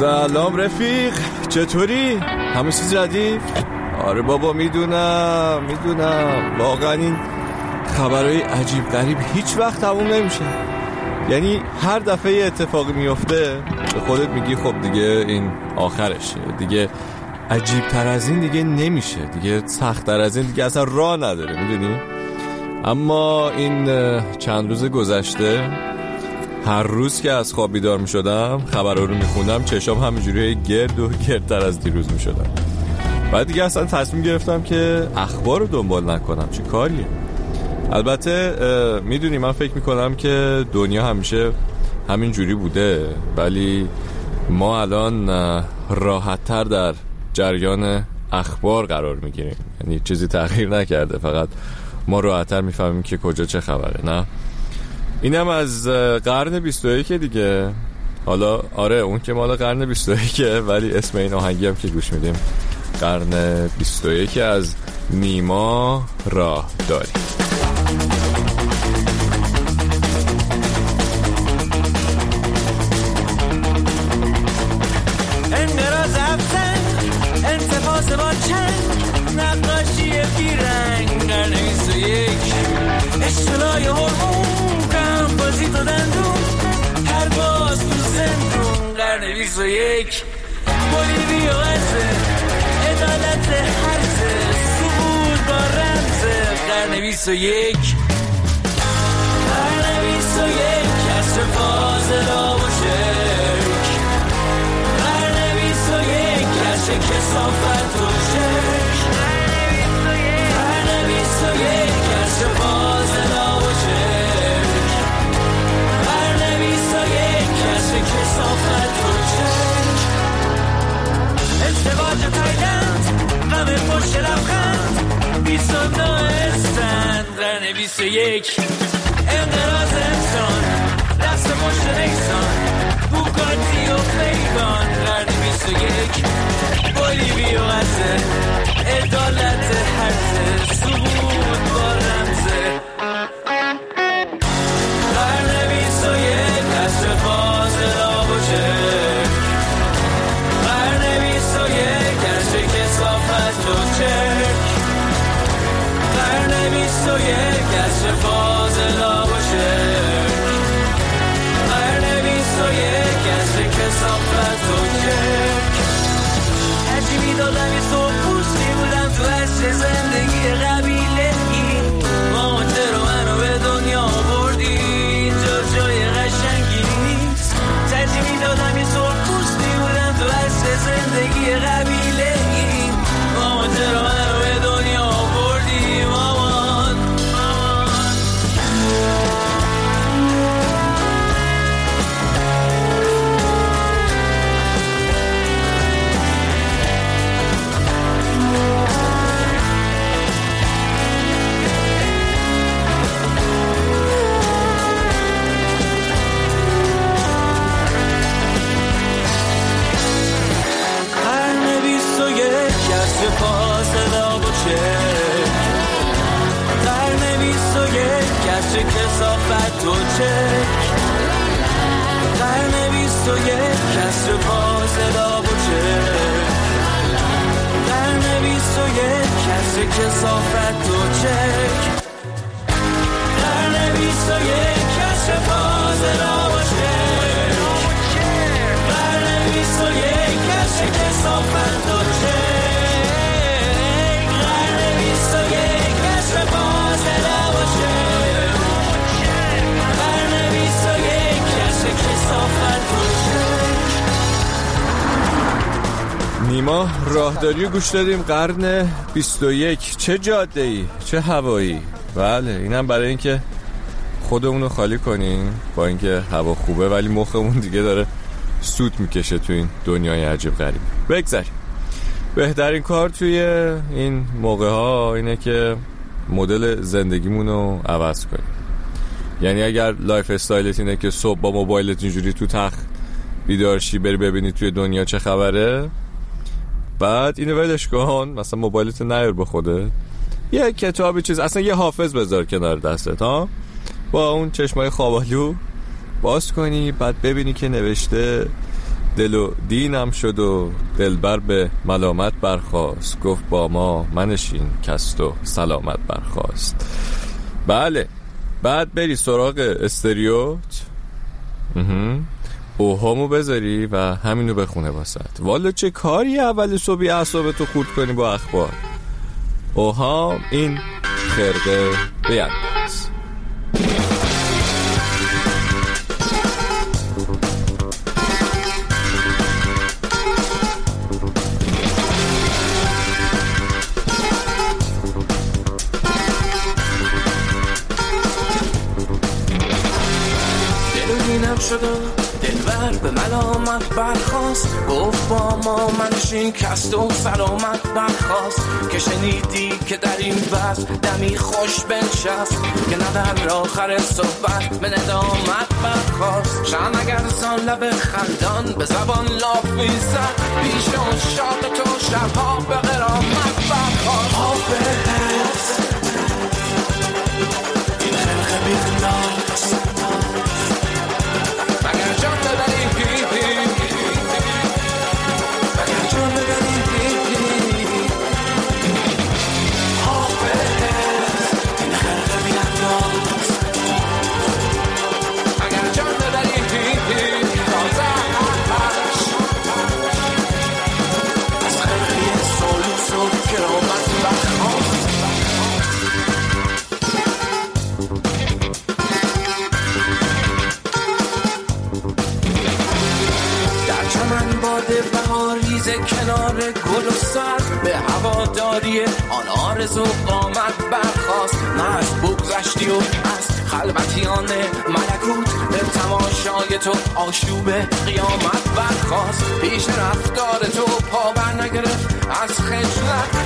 سلام رفیق چطوری؟ همه چیز ردیف؟ آره بابا می‌دونم می‌دونم. واقعا این خبرهای عجیب غریب هیچ وقت تموم نمیشه. یعنی هر دفعه اتفاقی میفته به خودت میگی خب دیگه این آخرشه. دیگه عجیب تر از این دیگه نمیشه. دیگه سخت تر از این دیگه اصلا راه نداره می‌دونی؟ اما این چند روز گذشته هر روز که از خواب بیدار می شدم خبر رو می خوندم چشام همینجوری گرد و گردتر از دیروز می شدم بعد دیگه اصلا تصمیم گرفتم که اخبار رو دنبال نکنم چی کاریه؟ البته می‌دونی من فکر می‌کنم که دنیا همیشه همین جوری بوده ولی ما الان راحتتر در جریان اخبار قرار می‌گیریم. یعنی چیزی تغییر نکرده فقط ما راحتتر می‌فهمیم که کجا چه خبره نه؟ اینم از قرن 21 دیگه. حالا آره اون که مال قرن 21 ولی اسم این آهنگی هم که گوش میدیم. قرن 21 از نیما راه داری انتفاض با چند نقاشی بیرنگ قرن 21 اشتلای هرمون 21 بولیوی و غزه عدالت حرزه سبود با رمز. قرن 21 قرن 21 کسر فاضلا و شرک. قرن 21 کسر کسافت بیست و یک فاصل آب و چک قرن بیست و یک کسر کسافت. و نیما راهداری گوش دادیم. قرن 21 چه جاده ای چه هوایی. بله اینم برای اینکه خودمون رو خالی کنیم. با اینکه هوا خوبه ولی مخمون دیگه داره سوت می‌کشه تو این دنیای عجیب غریب. بگذاریم بهترین کار توی این موقع ها اینه که مدل زندگیمون رو عوض کنیم. یعنی اگر lifestyle ت اینه که صبح با موبایلت اینجوری تو تخت بیدارشی بری ببینی توی دنیا چه خبره بعد اینو ولش کن. مثلا موبایلت نیار به خوده یه کتابی چیز اصلا یه حافظ بذار کنار دستت ها؟ با اون چشمای خوابالو باز کنی بعد ببینی که نوشته دل و دینم شد و دلبر به ملامت برخواست گفت با ما منشین کست و سلامت برخواست بله. بعد بری سراغ استریوت. اوهامو بذاری و همینو بخونه واسط. والا چه کاری اول صبحی اعصابتو خورد کنی با اخبار؟ اوهام این خرقه بینداز دلوینم شد و دلبر به ملامت برخواست گفت با ما منشین کست و سلامت برخواست که شنیدی که در این وضع دمی خوش بنشست. که نه در آخر صحبت به ندامت برخواست شم اگر سان لب خندان به زبان لاف می‌زد. پیش اون شاد تو شبها به قرامت گل و سر به هواداری آن آرزو قامت برخواست مست بگذشتی و از خلوتیان ملکوت. به تماشای تو آشوب قیامت برخواست پیش رفتار تو پاور نگرفت از خجلت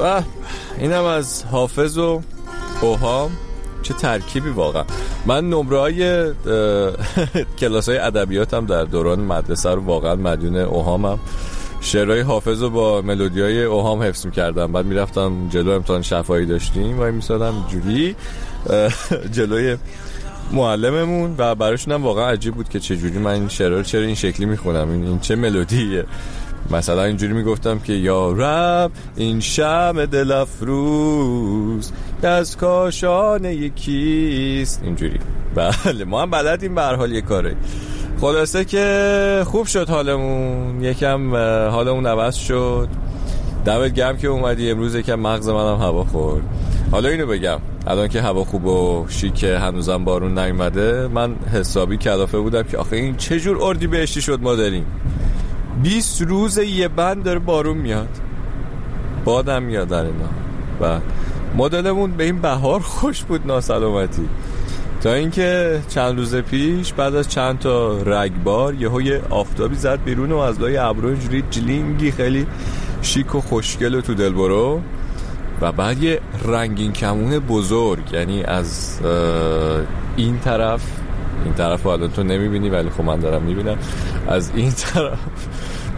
به اینم از حافظ و اوهام چه ترکیبی واقعا. من نمره های کلاس های ادبیاتم در دوران مدرسه رو واقعا مدیون اوهامم شعرهای حافظ رو با ملودی های اوهام حفظ می‌کردم. بعد می‌رفتم جلو امتحان شفایی داشتیم و میسادم جوری. جلوی معلممون و براشون هم واقعا عجیب بود که چجوری من این شعرها رو چرا این شکلی می‌خونم. این, این چه ملودیه. مثلا اینجوری می‌گفتم که یا رب این شم دل افروز از کاشان یکیست. اینجوری. بله ما هم بلدیم به حال یه کاره. خلاصه که خوب شد حالمون. یکم حالمون عوض شد. دمت گرم که اومدی امروز. یکم مغز منم هوا خورد. حالا اینو بگم. الان که هوا خوب و شیکه هنوزم بارون نیومده من حسابی کلافه بودم که آخه این چه جور اردی بهشتی شد ما داریم. 20 روز یه بند داره بارون میاد. بادم میاد در اینا. و مدلمون به این بهار خوش بود ناسلامتی. تا اینکه چند روز پیش بعد از چند تا رگبار یه آفتابی زد بیرون و از لای ابرو اینجوری جلینگی خیلی شیک و خوشگل تو دل برو. و بعد یه رنگین کمون بزرگ یعنی از این طرف این طرف الان تو نمی‌بینی ولی خب من دارم می‌بینم. از این طرف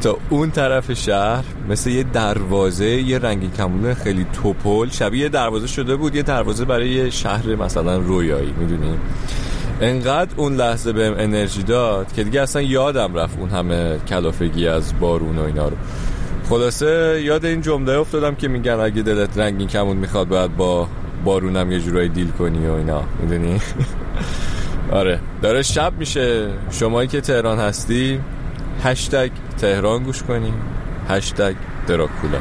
تا اون طرف شهر مثل یه دروازه یه رنگین کمون خیلی توپل شبیه دروازه شده بود یه دروازه برای یه شهر مثلا رویایی می‌دونی؟ انقدر اون لحظه بهم انرژی داد که دیگه اصلا یادم رفت اون همه کلافگی از بارون و اینا رو. خلاصه یاد این جمله افتادم که میگن اگه دلت رنگین کمون می‌خواد باید با بارونم یه جورایی دیل کنی و اینا می‌دونی؟ آره داره شب میشه. شمایی که تهران هستی هشتگ تهران گوش کنی هشتگ دراکولا.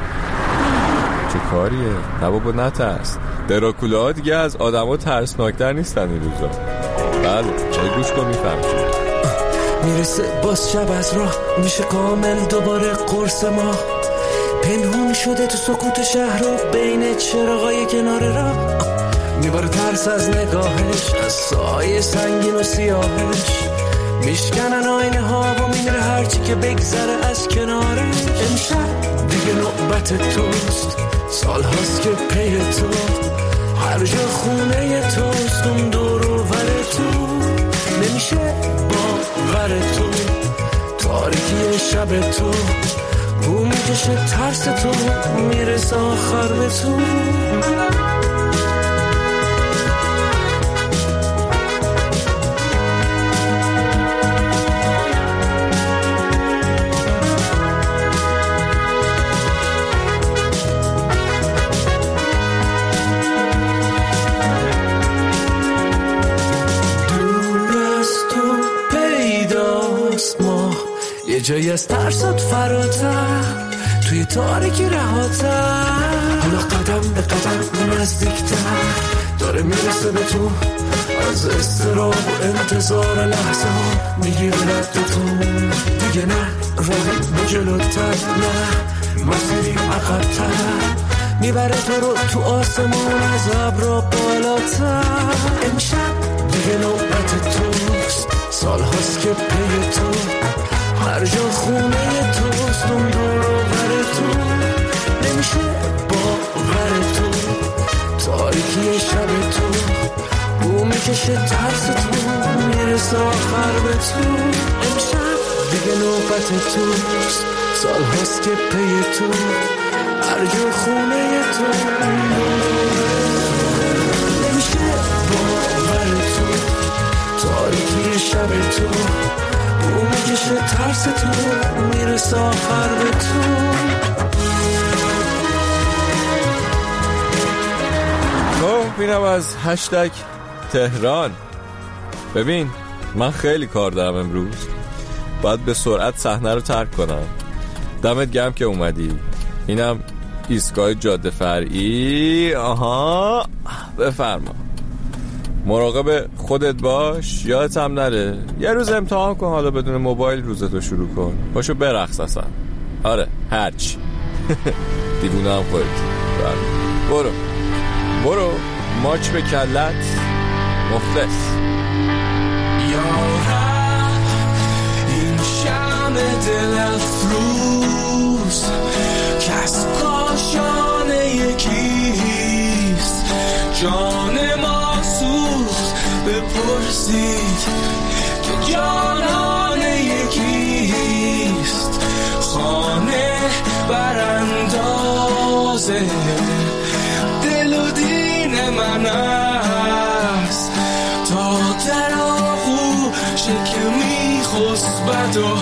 چه کاریه؟ نه بابا نترس دراکولا ها دیگه از آدما ترسناکتر نیستن این روزا. بله چه گوش کن می‌فهمی می‌رسه باز شب از راه. میشه کامل دوباره قرص ما. پنهون شده تو سکوت شهر و بین چراغای کنار راه. میباره ترس از نگاهش از سایه سنگین و سیاهش. میشکنن آینه ها و میره هرچی که بگذره از کنارش امشب دیگه نوبت توست. سال هاست که پی تو. هر جا خونه توست اون دور و تو. نمیشه باور تو. تاریکی شب تو. بو می‌کشه ترس تو. می‌رسه آخر به تو. جایی از ترسات فراتر. توی تاریکی رهاتر. حالا قدم به قدم نزدیکتر. داره می‌رسه به تو. از استراب و انتظار لحظه ها می‌گیره تو. دیگه نه روی جلوتر. نه مسیری عقبتر. می‌بره تو رو تو آسمون از ابرا بالاتر. امشب دیگه نوبت توست. سال هاست که پی تو. هر جا خونه توست اون دور تو. نمیشه باور تو. تاریکی شب تو. بو می‌کشه ترس تو. می‌رسه آخر به تو. امشب دیگه نوبت توست. سال هست که پی تو. هر جا خونه تو. نمیشه باور تو. تاریکی شب تو. می‌کشه ترس تو می‌رسه آخر به تو. خب اینم از هشتگ تهران. ببین من خیلی کار دارم امروز. باید به سرعت صحنه رو ترک کنم. دمت گرم که اومدی. اینم ایستگاه جاده فرعی. آها بفرما. مراقب خودت باش یادت هم نره. یه روز امتحان کن حالا بدون موبایل روزتو شروع کن. باشو برقص اصلا. آره هرچی. دیوونه هم خودت. بله. برو. برو. ماچ به کلت. مخلص. یارم این شم دل افروز. کس کاشان یکیست جان ما بپرسید که جانان یکیست. خانه براندازه. دل و دین من است. تا در آغوش که میخسبد و